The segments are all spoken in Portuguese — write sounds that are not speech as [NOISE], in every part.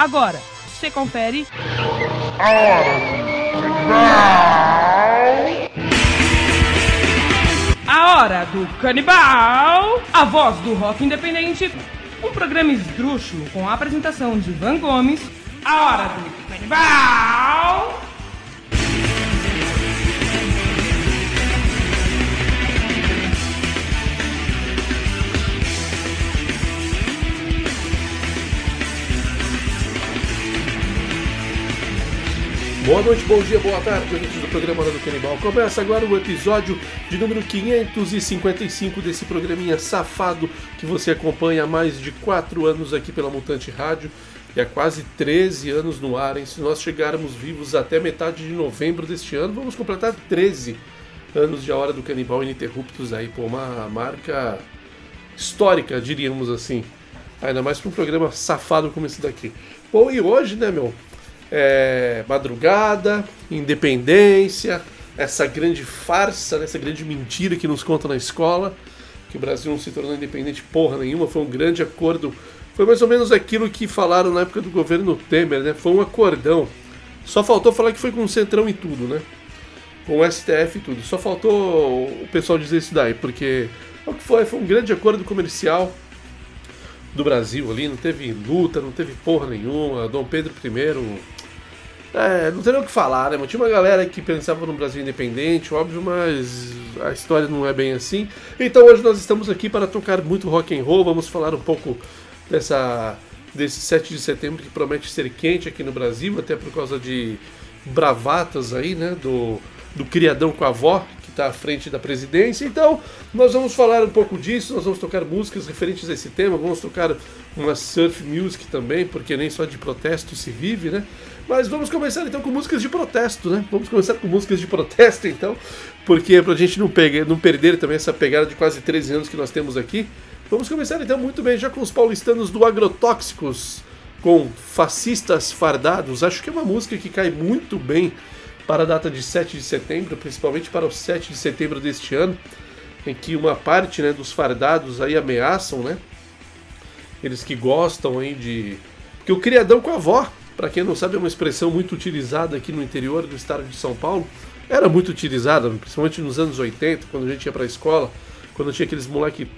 Agora, você confere. A hora do canibal! A voz do rock independente. Um programa esdrúxulo com a apresentação de Van Gomes. A hora do canibal! Boa noite, bom dia, boa tarde, ouvintes do programa Hora do Canibal. Começa agora o episódio de número 555 desse programinha safado que você acompanha há mais de 4 anos aqui pela Mutante Rádio e há quase 13 anos no ar. Hein? Se nós chegarmos vivos até metade de novembro deste ano, vamos completar 13 anos de A Hora do Canibal Ininterruptos aí, por uma marca histórica, diríamos assim. Ainda mais para um programa safado como esse daqui. Bom, e hoje, né, meu? É, madrugada, independência, essa grande farsa, essa grande mentira que nos conta na escola, que o Brasil não se tornou independente porra nenhuma, foi um grande acordo. Foi mais ou menos aquilo que falaram na época do governo Temer, né? Foi um acordão. Só faltou falar que foi com o Centrão e tudo, né? Com o STF e tudo. Só faltou o pessoal dizer isso daí, porque é o que foi, foi um grande acordo comercial do Brasil ali, não teve luta, não teve porra nenhuma. Dom Pedro I é, não tem nem o que falar, né? Tinha uma galera que pensava no Brasil independente, óbvio, mas a história não é bem assim. Então hoje nós estamos aqui para tocar muito rock and roll, vamos falar um pouco dessa desse 7 de setembro que promete ser quente aqui no Brasil, até por causa de bravatas aí, né, do, do criadão com a avó, que está à frente da presidência. Então, nós vamos falar um pouco disso, nós vamos tocar músicas referentes a esse tema, vamos tocar uma surf music também, porque nem só de protesto se vive, né? Mas vamos começar então com músicas de protesto, né? Vamos começar com músicas de protesto então, porque pra gente não, pegar, não perder também essa pegada de quase 13 anos que nós temos aqui. Vamos começar então muito bem já com os paulistanos do Agrotóxicos, com Fascistas Fardados. Acho que é uma música que cai muito bem para a data de 7 de setembro, principalmente para o 7 de setembro deste ano, em que uma parte né, dos fardados aí ameaçam, né? Eles que gostam aí de. Porque o criadão com a avó, para quem não sabe, é uma expressão muito utilizada aqui no interior do estado de São Paulo. Era muito utilizada, principalmente nos anos 80, quando a gente ia para a escola, quando tinha aqueles moleque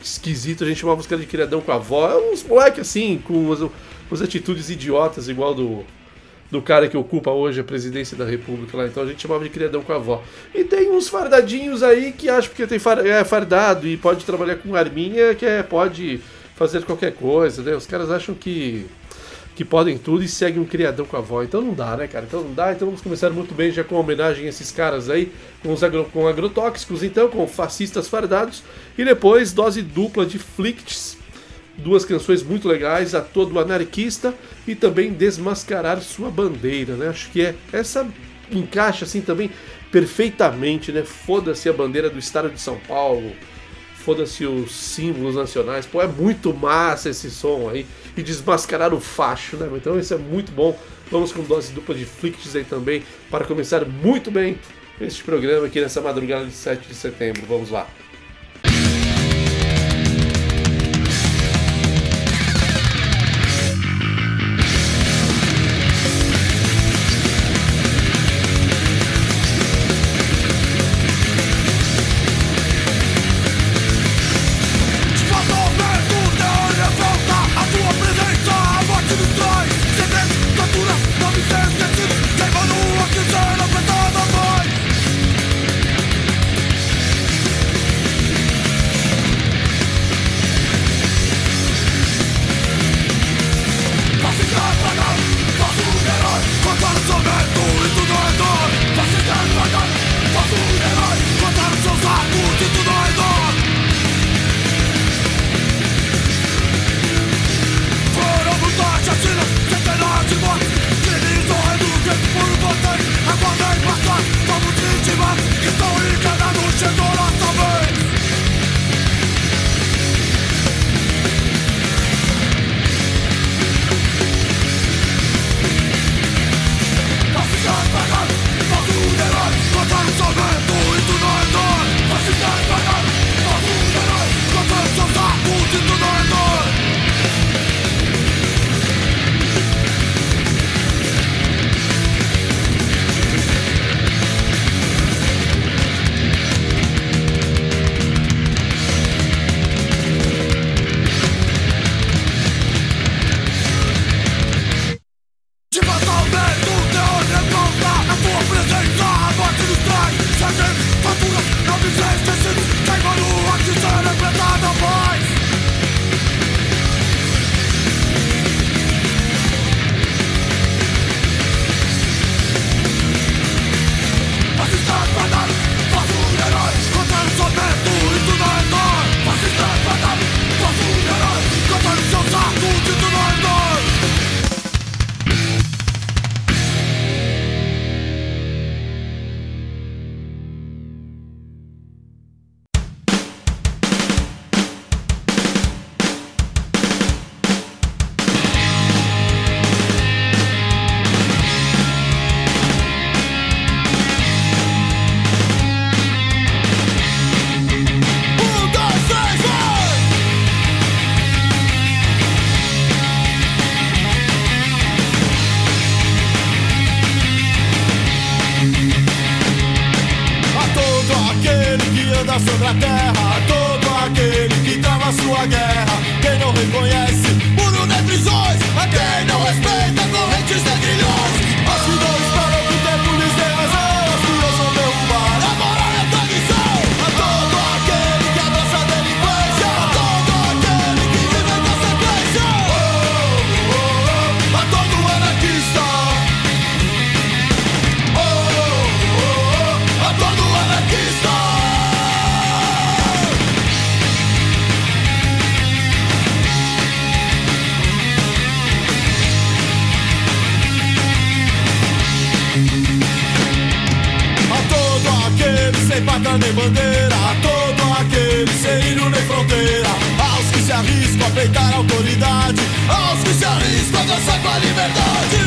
esquisitos, a gente chamava os caras de criadão com a avó. É uns moleque assim, com umas atitudes idiotas, igual do, do cara que ocupa hoje a presidência da República lá. Então a gente chamava de criadão com a avó. E tem uns fardadinhos aí que acham que tem far, é fardado e pode trabalhar com arminha, que é, pode fazer qualquer coisa, né? Os caras acham que que podem tudo e seguem um criadão com a avó. Então não dá, né, cara? Então não dá. Então vamos começar muito bem já com homenagem a esses caras aí, com os agro, com agrotóxicos, então, com fascistas fardados. E depois dose dupla de Flicts, duas canções muito legais, a todo anarquista e também desmascarar sua bandeira, né? Acho que é essa encaixa assim também perfeitamente, né? Foda-se a bandeira do estado de São Paulo foda-se os símbolos nacionais. Pô, é muito massa esse som aí. E desmascarar o facho, né? Então isso é muito bom. Vamos com dose dupla de flicks aí também para começar muito bem este programa aqui nessa madrugada de 7 de setembro. Vamos lá. bandeira a todo aquele sem ilho nem fronteira. Aos que se arriscam a peitar a autoridade Aos que se arriscam a dançar com a liberdade.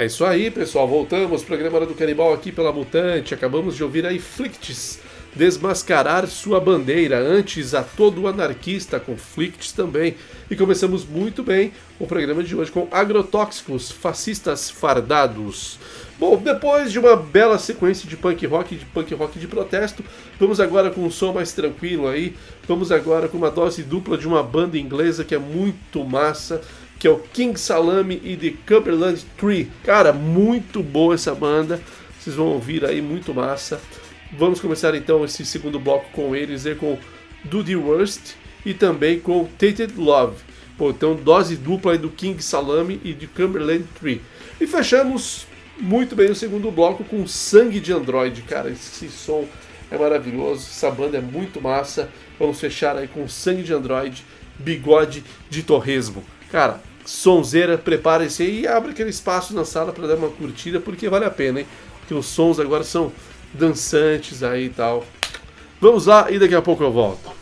É isso aí, pessoal. Voltamos. Programa Hora do Canibal aqui pela Mutante. Acabamos de ouvir aí Flicts desmascarar sua bandeira. Antes, a todo anarquista com Flicts também. E começamos muito bem o programa de hoje com agrotóxicos, fascistas fardados. Bom, depois de uma bela sequência de punk rock, de punk rock de protesto, vamos agora com um som mais tranquilo aí. Vamos agora com uma dose dupla de uma banda inglesa que é muito massa que é o King Salami e The Cumberland Tree. Cara, muito boa essa banda. Vocês vão ouvir aí, muito massa. Vamos começar então esse segundo bloco com eles, é com Do The Worst e também com Tainted Love. Pô, então dose dupla aí do King Salami e de Cumberland Tree. E fechamos muito bem o segundo bloco com Sangue de Android. Cara, esse som é maravilhoso, essa banda é muito massa. Vamos fechar aí com Sangue de Android, Bigode de Torresmo. Cara, sonzeira, prepare-se e abre aquele espaço na sala para dar uma curtida, porque vale a pena, hein? Porque os sons agora são dançantes aí e tal. Vamos lá e daqui a pouco eu volto.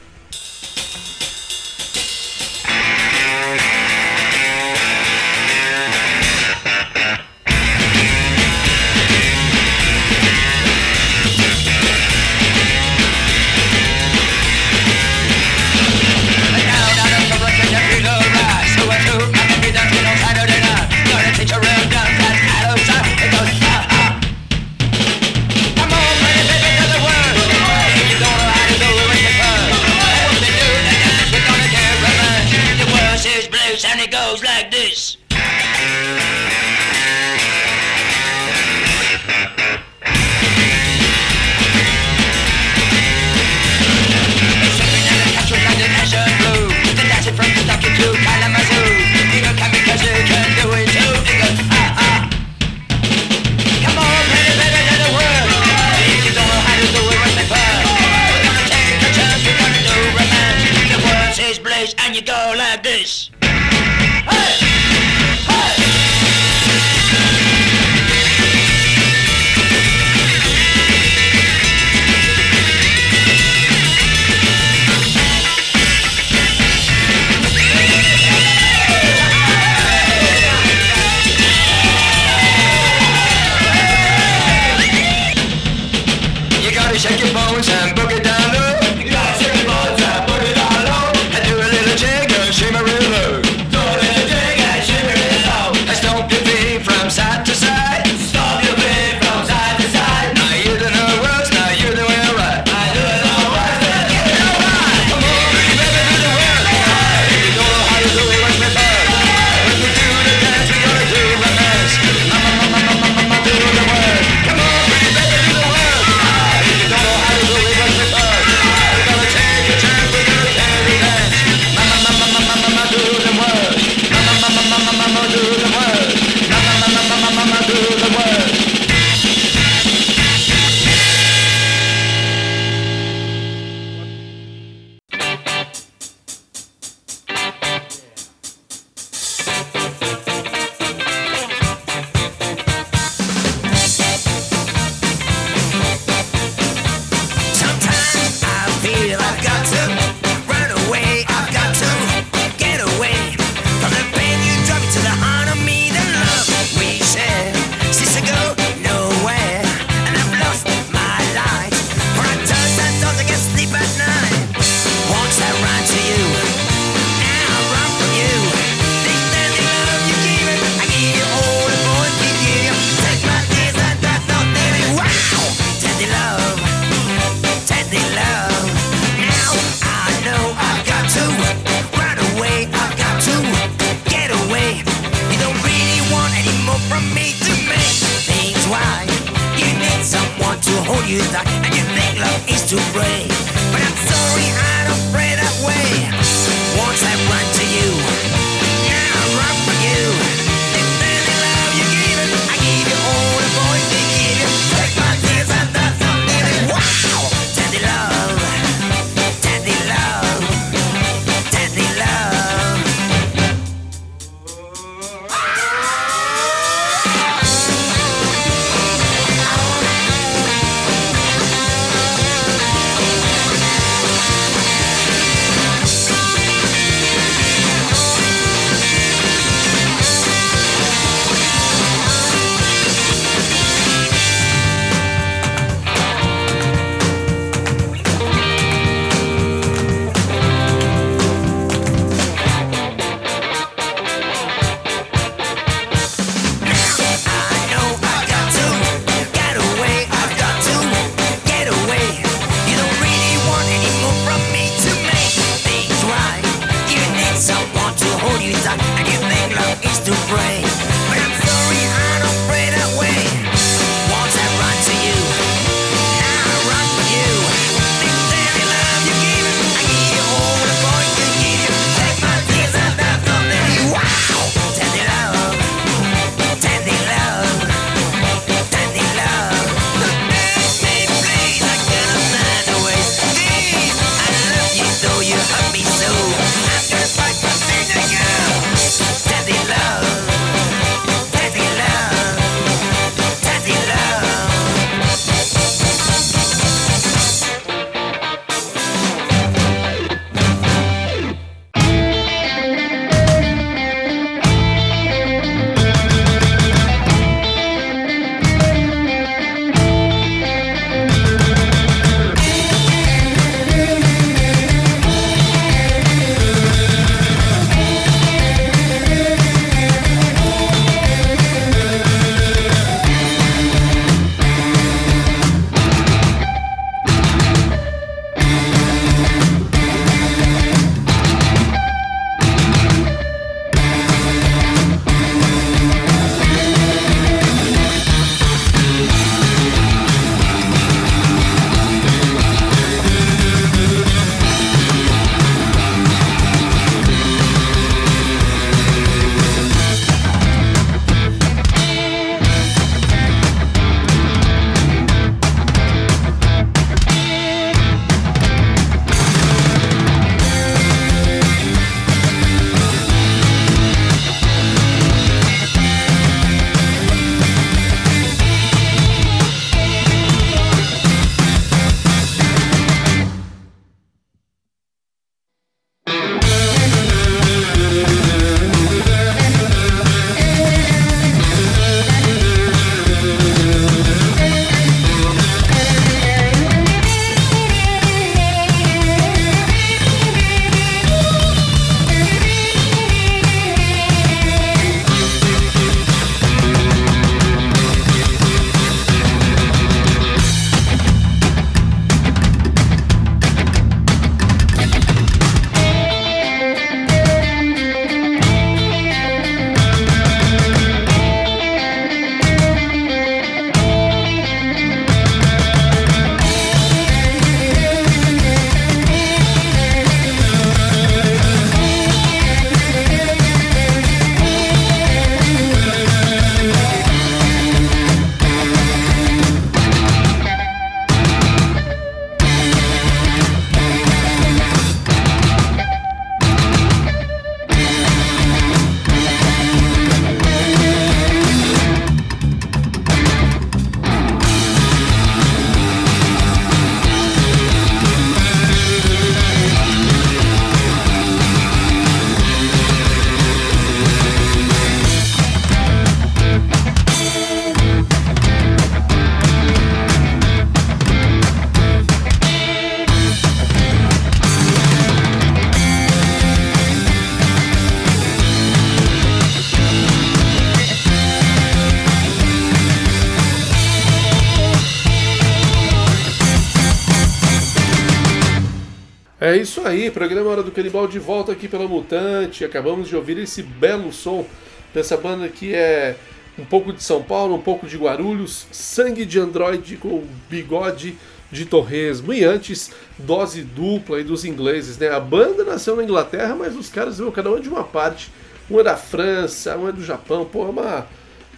Aí, programa Hora do Canibal de volta aqui pela Mutante. Acabamos de ouvir esse belo som dessa banda que é um pouco de São Paulo, um pouco de Guarulhos, Sangue de Android com bigode de torresmo. E antes, dose dupla aí dos ingleses, né? A banda nasceu na Inglaterra, mas os caras veio cada um de uma parte. Um é da França, um é do Japão, pô, é uma,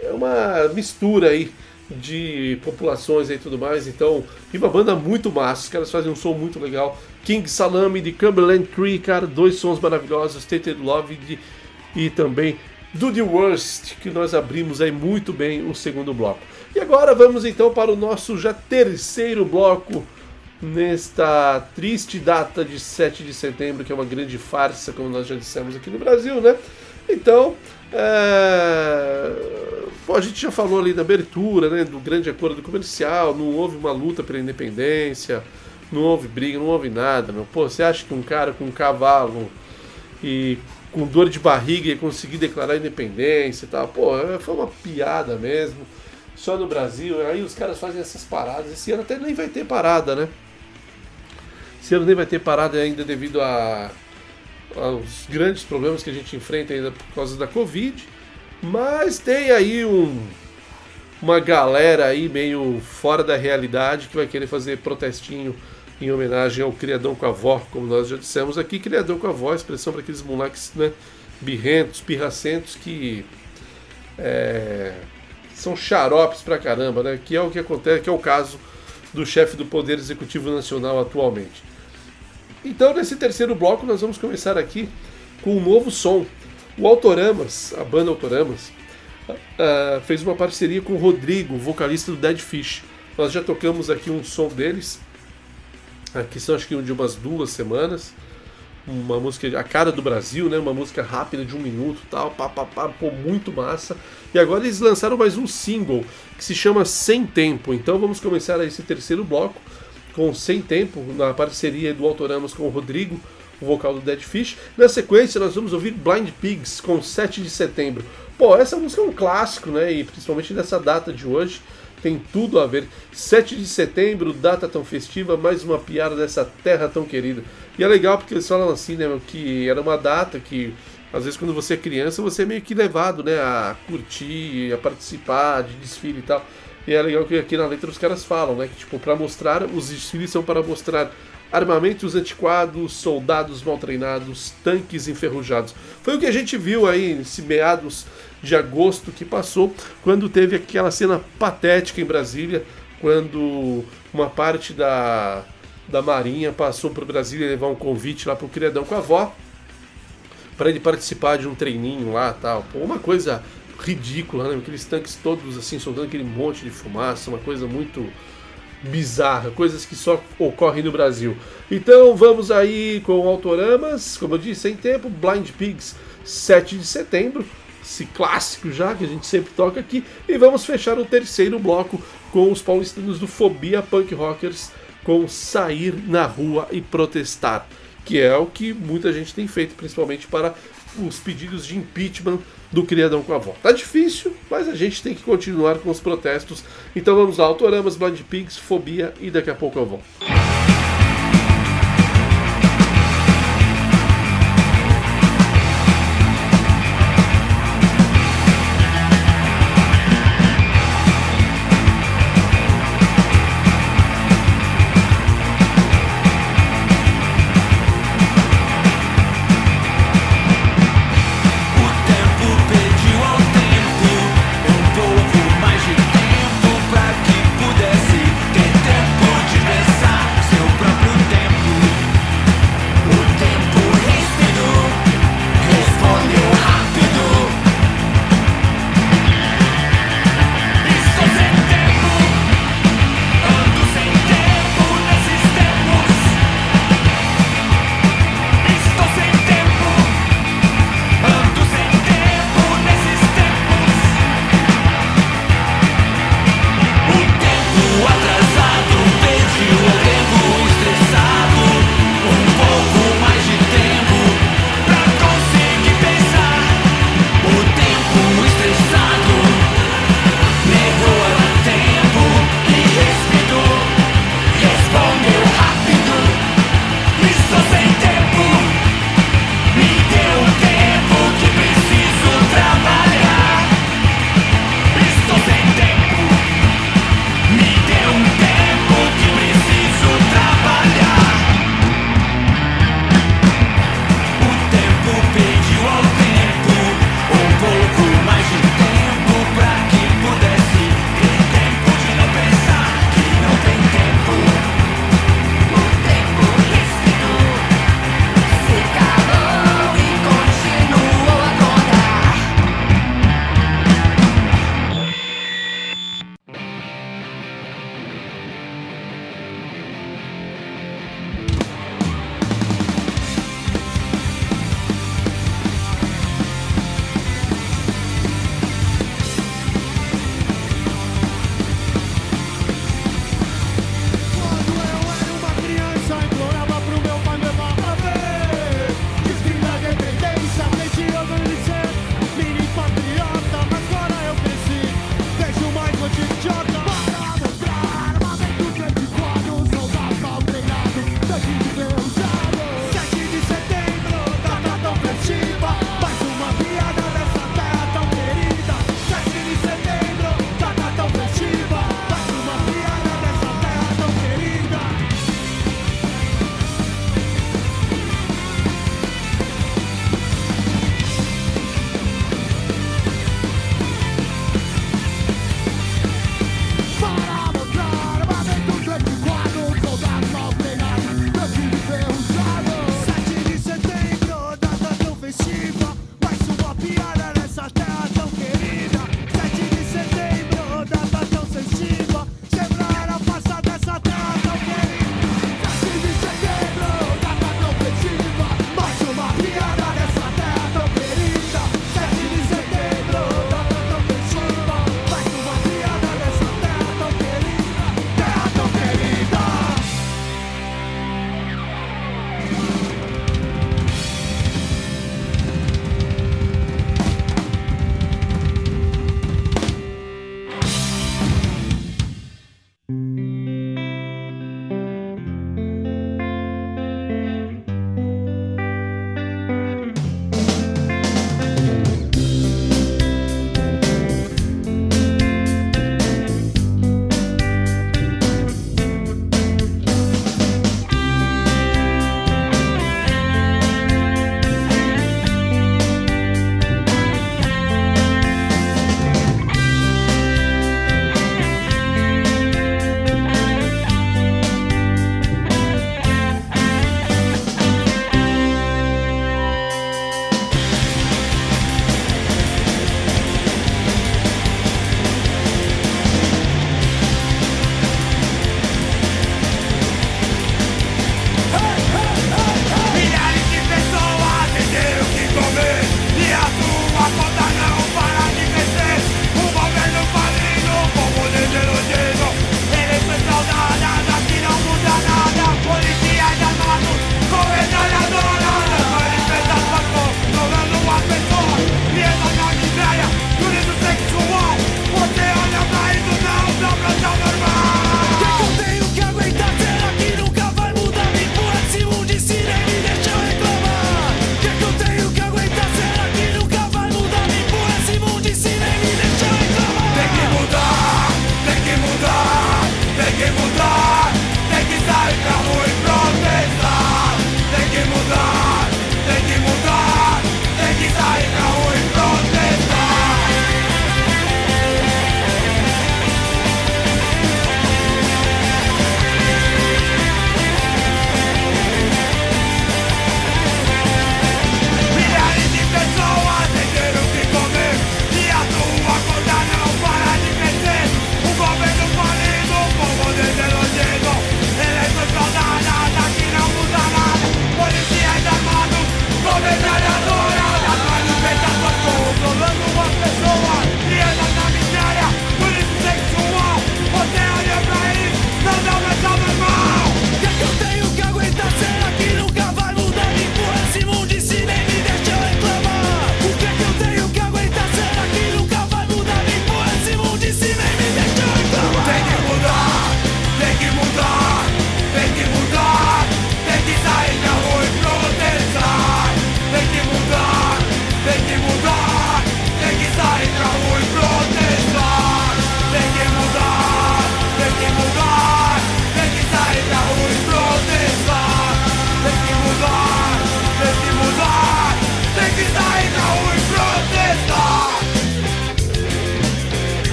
é uma mistura aí de populações e tudo mais. Então, e uma banda muito massa, os caras fazem um som muito legal. King Salami de Cumberland Tree, cara, dois sons maravilhosos, Tated Love de, e também Do The Worst, que nós abrimos aí muito bem o segundo bloco. E agora vamos então para o nosso já terceiro bloco nesta triste data de 7 de setembro, que é uma grande farsa, como nós já dissemos aqui no Brasil, né? Então, é... A gente já falou ali da abertura, né, do grande acordo comercial, não houve uma luta pela independência, não houve briga, não houve nada, meu. Pô, você acha que um cara com um cavalo e com dor de barriga ia conseguir declarar independência e tal? Pô, foi uma piada mesmo. Só no Brasil, aí os caras fazem essas paradas. Esse ano até nem vai ter parada, né? Esse ano nem vai ter parada ainda devido a, aos grandes problemas que a gente enfrenta ainda por causa da Covid. Mas tem aí um, uma galera aí meio fora da realidade que vai querer fazer protestinho em homenagem ao criadão com a avó, como nós já dissemos aqui, criadão com a avó, expressão para aqueles moleques né, birrentos, pirracentos que é, são xaropes pra caramba, né? Que é o que acontece, que é o caso do chefe do Poder Executivo Nacional atualmente. Então, nesse terceiro bloco, nós vamos começar aqui com um novo som. O Autoramas, a banda Autoramas, uh, fez uma parceria com o Rodrigo, vocalista do Dead Fish. Nós já tocamos aqui um som deles, aqui são acho que de umas duas semanas. Uma música, a cara do Brasil, né? Uma música rápida de um minuto tal, pá, pá, pá, pô, muito massa. E agora eles lançaram mais um single que se chama Sem Tempo. Então vamos começar esse terceiro bloco com Sem Tempo, na parceria do Autoramos com o Rodrigo, o vocal do Dead Fish. Na sequência, nós vamos ouvir Blind Pigs com 7 de setembro. Pô, essa música é um clássico, né? E principalmente nessa data de hoje tem tudo a ver. 7 de setembro, data tão festiva, mais uma piada dessa terra tão querida. E é legal porque eles falam assim, né, que era uma data que às vezes quando você é criança, você é meio que levado, né, a curtir, a participar de desfile e tal. E é legal que aqui na letra os caras falam, né, que tipo, para mostrar, os desfiles são para mostrar armamentos antiquados, soldados mal treinados, tanques enferrujados. Foi o que a gente viu aí nesse meados de agosto que passou, quando teve aquela cena patética em Brasília, quando uma parte da, da Marinha passou para Brasília levar um convite lá para o Criadão com a avó, para ele participar de um treininho lá tal. Pô, uma coisa ridícula, né? Aqueles tanques todos assim, soltando aquele monte de fumaça, uma coisa muito bizarra, coisas que só ocorrem no Brasil. Então vamos aí com Autoramas, como eu disse, sem tempo, Blind Pigs, 7 de setembro, esse clássico já que a gente sempre toca aqui, e vamos fechar o terceiro bloco com os paulistanos do Fobia Punk Rockers com Sair na Rua e Protestar, que é o que muita gente tem feito, principalmente para os pedidos de impeachment do criadão com a avó. Tá difícil, mas a gente tem que continuar com os protestos. Então vamos lá, Autoramas, Blind Pigs, Fobia e daqui a pouco eu volto.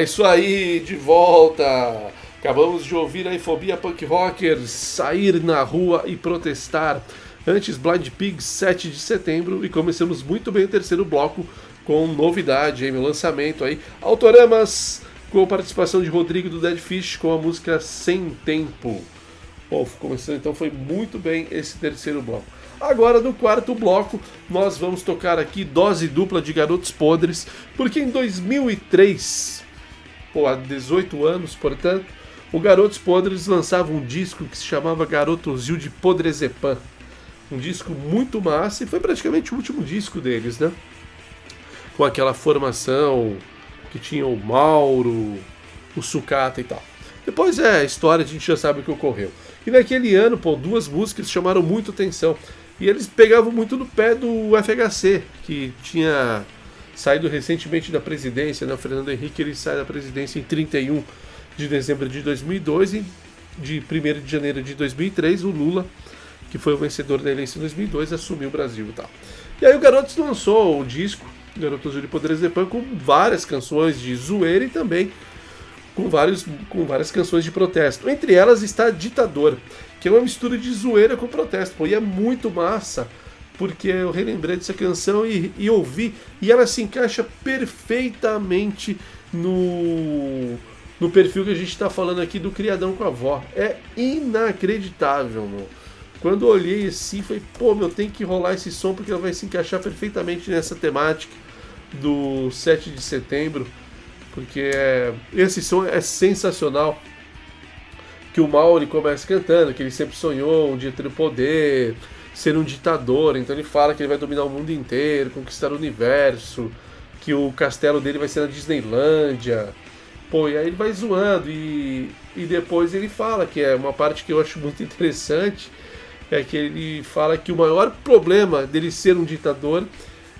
É isso aí, de volta! Acabamos de ouvir a Fobia Punk Rockers sair na rua e protestar. Antes, Blind Pigs, 7 de setembro, e começamos muito bem o terceiro bloco com novidade, hein, meu lançamento aí. Autoramas, com participação de Rodrigo do Dead Fish com a música Sem Tempo. Bom, começando então, foi muito bem esse terceiro bloco. Agora, no quarto bloco, nós vamos tocar aqui dose dupla de Garotos Podres, porque em 2003, pô, há 18 anos, portanto, o Garotos Podres lançava um disco que se chamava Garotosil de Podrezepan. Um disco muito massa e foi praticamente o último disco deles, né? Com aquela formação que tinha o Mauro, o Sucata e tal. Depois é a história, a gente já sabe o que ocorreu. E naquele ano, pô, duas músicas chamaram muito atenção. E eles pegavam muito no pé do FHC, que tinha saído recentemente da presidência, né? O Fernando Henrique ele sai da presidência em 31 de dezembro de 2002 e de 1 de janeiro de 2003 o Lula, que foi o vencedor da eleição em 2002, assumiu o Brasil e tal. E aí o Garotos lançou o disco Garotos de Poderes de Pan com várias canções de zoeira e também com, vários, com várias canções de protesto. Entre elas está Ditador, que é uma mistura de zoeira com protesto. Pô, e é muito massa, porque eu relembrei dessa canção e, e ouvi, e ela se encaixa perfeitamente no, no perfil que a gente está falando aqui do Criadão com a Avó. É inacreditável, meu. Quando eu olhei assim, falei, pô, meu, tem que rolar esse som porque ela vai se encaixar perfeitamente nessa temática do 7 de setembro, porque é, esse som é sensacional que o Mauri começa cantando, que ele sempre sonhou um dia ter o poder, ser um ditador, então ele fala que ele vai dominar o mundo inteiro, conquistar o universo, que o castelo dele vai ser na Disneylândia. Pô, e aí ele vai zoando e, e depois ele fala que é uma parte que eu acho muito [LAUGHS] interessante, é que ele fala que o maior problema dele ser um ditador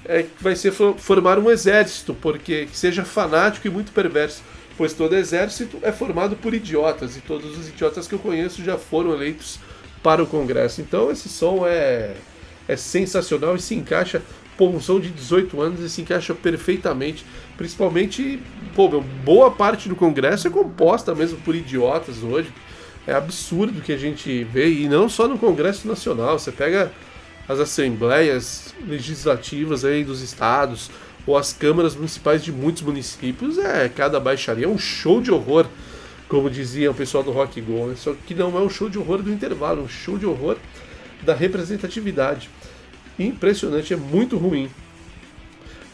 é que vai ser formar um exército, porque que seja fanático e muito perverso pois todo exército é formado por idiotas e todos os idiotas que eu conheço já foram eleitos para o Congresso. Então esse som é, é sensacional e se encaixa, pô, um som de 18 anos e se encaixa perfeitamente, principalmente, pô, boa parte do Congresso é composta mesmo por idiotas hoje. É absurdo que a gente vê, e não só no Congresso Nacional, você pega as assembleias legislativas aí dos estados, ou as câmaras municipais de muitos municípios, é cada baixaria é um show de horror, como dizia o pessoal do Rock Go, né? só que não é um show de horror do intervalo, é um show de horror da representatividade. Impressionante, é muito ruim.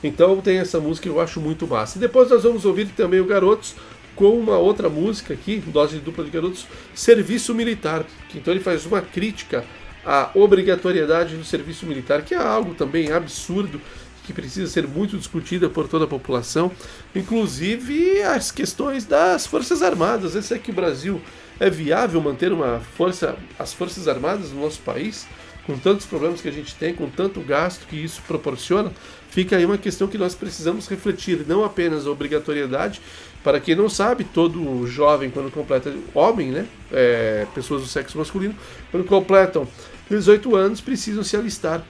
Então tem essa música que eu acho muito massa. E depois nós vamos ouvir também o Garotos com uma outra música aqui, dose dupla de Garotos, Serviço Militar. Então ele faz uma crítica à obrigatoriedade do serviço militar, que é algo também absurdo que precisa ser muito discutida por toda a população, inclusive as questões das Forças Armadas. Esse é que o Brasil é viável manter uma força, as Forças Armadas no nosso país, com tantos problemas que a gente tem, com tanto gasto que isso proporciona, fica aí uma questão que nós precisamos refletir, não apenas a obrigatoriedade, para quem não sabe, todo jovem quando completa, homem, né, é, pessoas do sexo masculino, quando completam 18 anos, precisam se alistar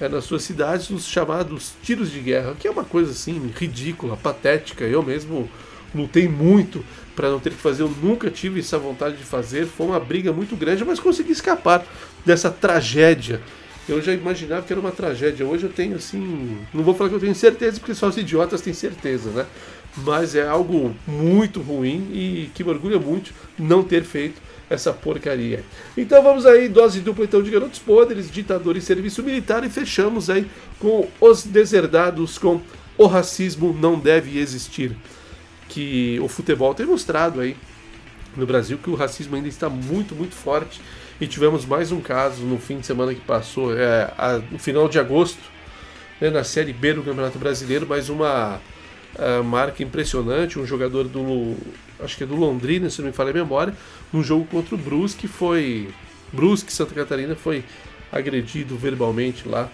é, nas suas cidades os chamados tiros de guerra, que é uma coisa assim ridícula, patética. Eu mesmo lutei muito para não ter que fazer, eu nunca tive essa vontade de fazer. Foi uma briga muito grande, mas consegui escapar dessa tragédia. Eu já imaginava que era uma tragédia. Hoje eu tenho assim, não vou falar que eu tenho certeza, porque só os idiotas têm certeza, né? Mas é algo muito ruim e que me orgulha muito não ter feito essa porcaria. Então vamos aí, dose dupla então de Garotos Podres, Ditador e Serviço Militar e fechamos aí com Os Deserdados com O Racismo Não Deve Existir. Que o futebol tem mostrado aí no Brasil que o racismo ainda está muito, muito forte. E tivemos mais um caso no fim de semana que passou, é, a, no final de agosto, né, na Série B do Campeonato Brasileiro, mais uma a, marca impressionante, um jogador do acho que é do Londrina, se não me falha a memória, num jogo contra o Brusque, foi. Brusque, Santa Catarina, foi agredido verbalmente lá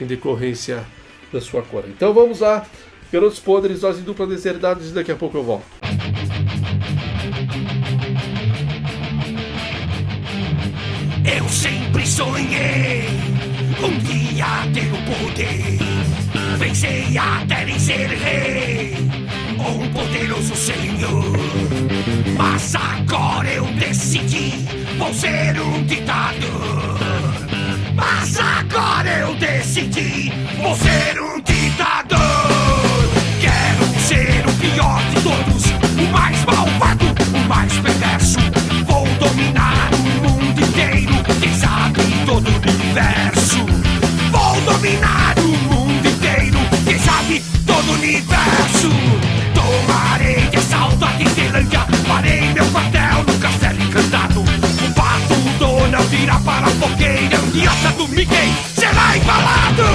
em decorrência da sua cor. Então vamos lá, Garotos Podres, dose dupla deserdados e daqui a pouco eu volto. Eu sempre sonhei um dia ter o poder, vencer até vencer rei um poderoso Senhor. Mas agora eu decidi, vou ser um ditador. Mas agora eu decidi, vou ser um ditador. Quero ser o pior de todos, o mais malvado, o mais perverso. Vou dominar o mundo inteiro, quem sabe todo o universo. Vou dominar o mundo inteiro, quem sabe todo o universo. Parei meu quartel no castelo encantado. O pato, do dona, vira para a fogueira. Idiota do Mickey será embalado. [LAUGHS]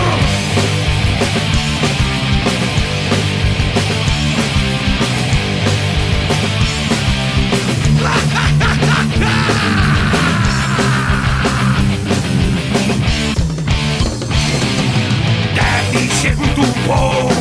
Deve ser muito bom.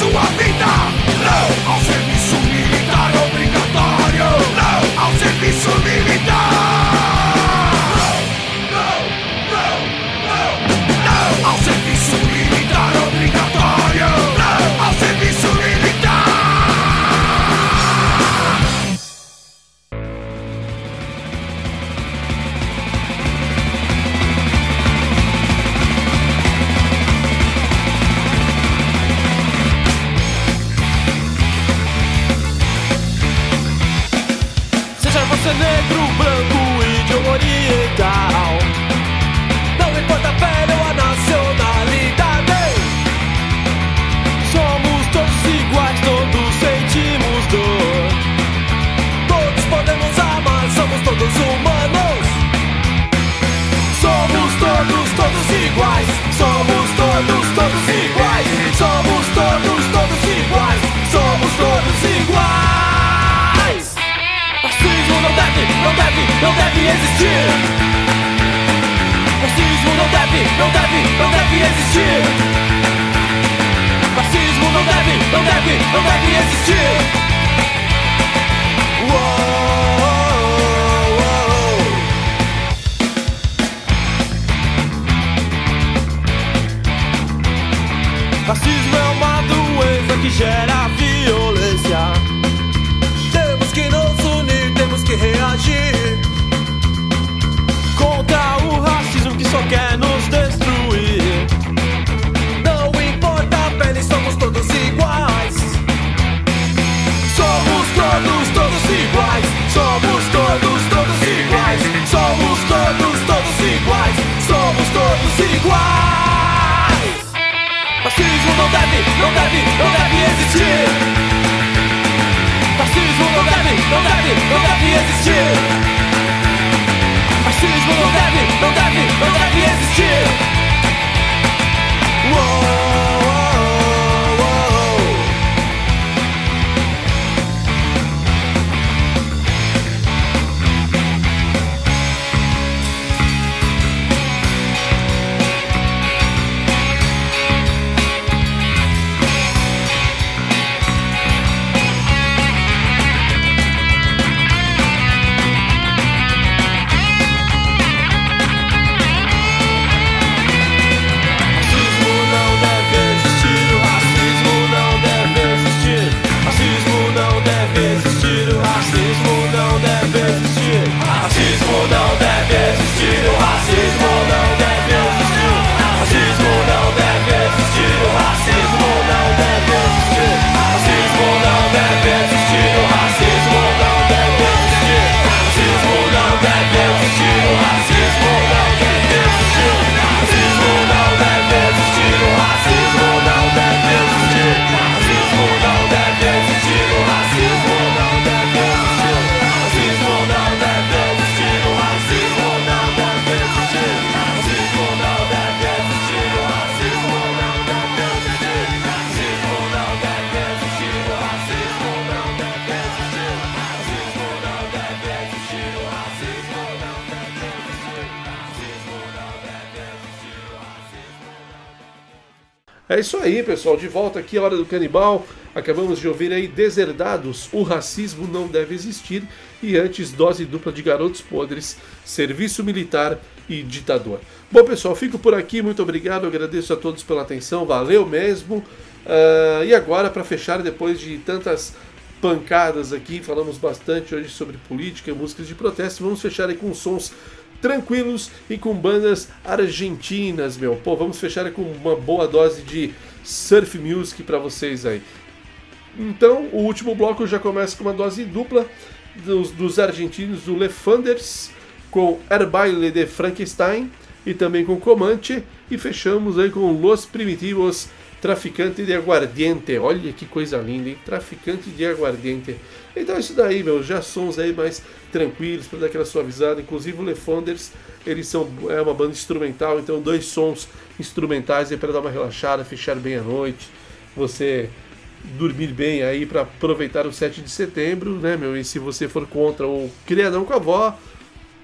sua vida. nunca devia existir. Não deve existir. Isso aí, pessoal. De volta aqui a hora do canibal. Acabamos de ouvir aí Deserdados, o racismo não deve existir. E antes, dose dupla de garotos podres, serviço militar e ditador. Bom, pessoal, fico por aqui. Muito obrigado. Agradeço a todos pela atenção. Valeu mesmo. Uh, e agora, para fechar, depois de tantas pancadas aqui, falamos bastante hoje sobre política músicas de protesto. Vamos fechar aí com sons tranquilos e com bandas argentinas, meu. Pô, vamos fechar com uma boa dose de surf music para vocês aí. Então, o último bloco já começa com uma dose dupla dos, dos argentinos do Lefanders com Herbaile de Frankenstein e também com Comanche e fechamos aí com Los Primitivos Traficante de Aguardiente. Olha que coisa linda, hein? Traficante de Aguardiente. Então é isso daí, meu. Já sons aí mais tranquilos para dar aquela suavizada. Inclusive o Lefonders, eles são é uma banda instrumental, então dois sons instrumentais aí para dar uma relaxada, fechar bem a noite. Você dormir bem aí para aproveitar o 7 de setembro, né, meu? E se você for contra o criadão com a avó,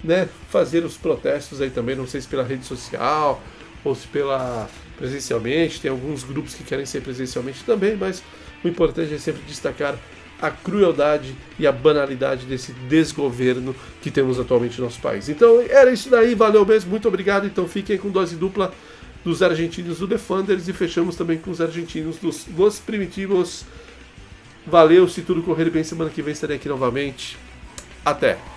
né, fazer os protestos aí também, não sei se pela rede social ou se pela presencialmente, tem alguns grupos que querem ser presencialmente também, mas o importante é sempre destacar a crueldade e a banalidade desse desgoverno que temos atualmente no nosso país. Então era isso daí, valeu mesmo, muito obrigado. Então fiquem com dose dupla dos argentinos do Defenders e fechamos também com os argentinos dos Los Primitivos. Valeu, se tudo correr bem, semana que vem estarei aqui novamente. Até!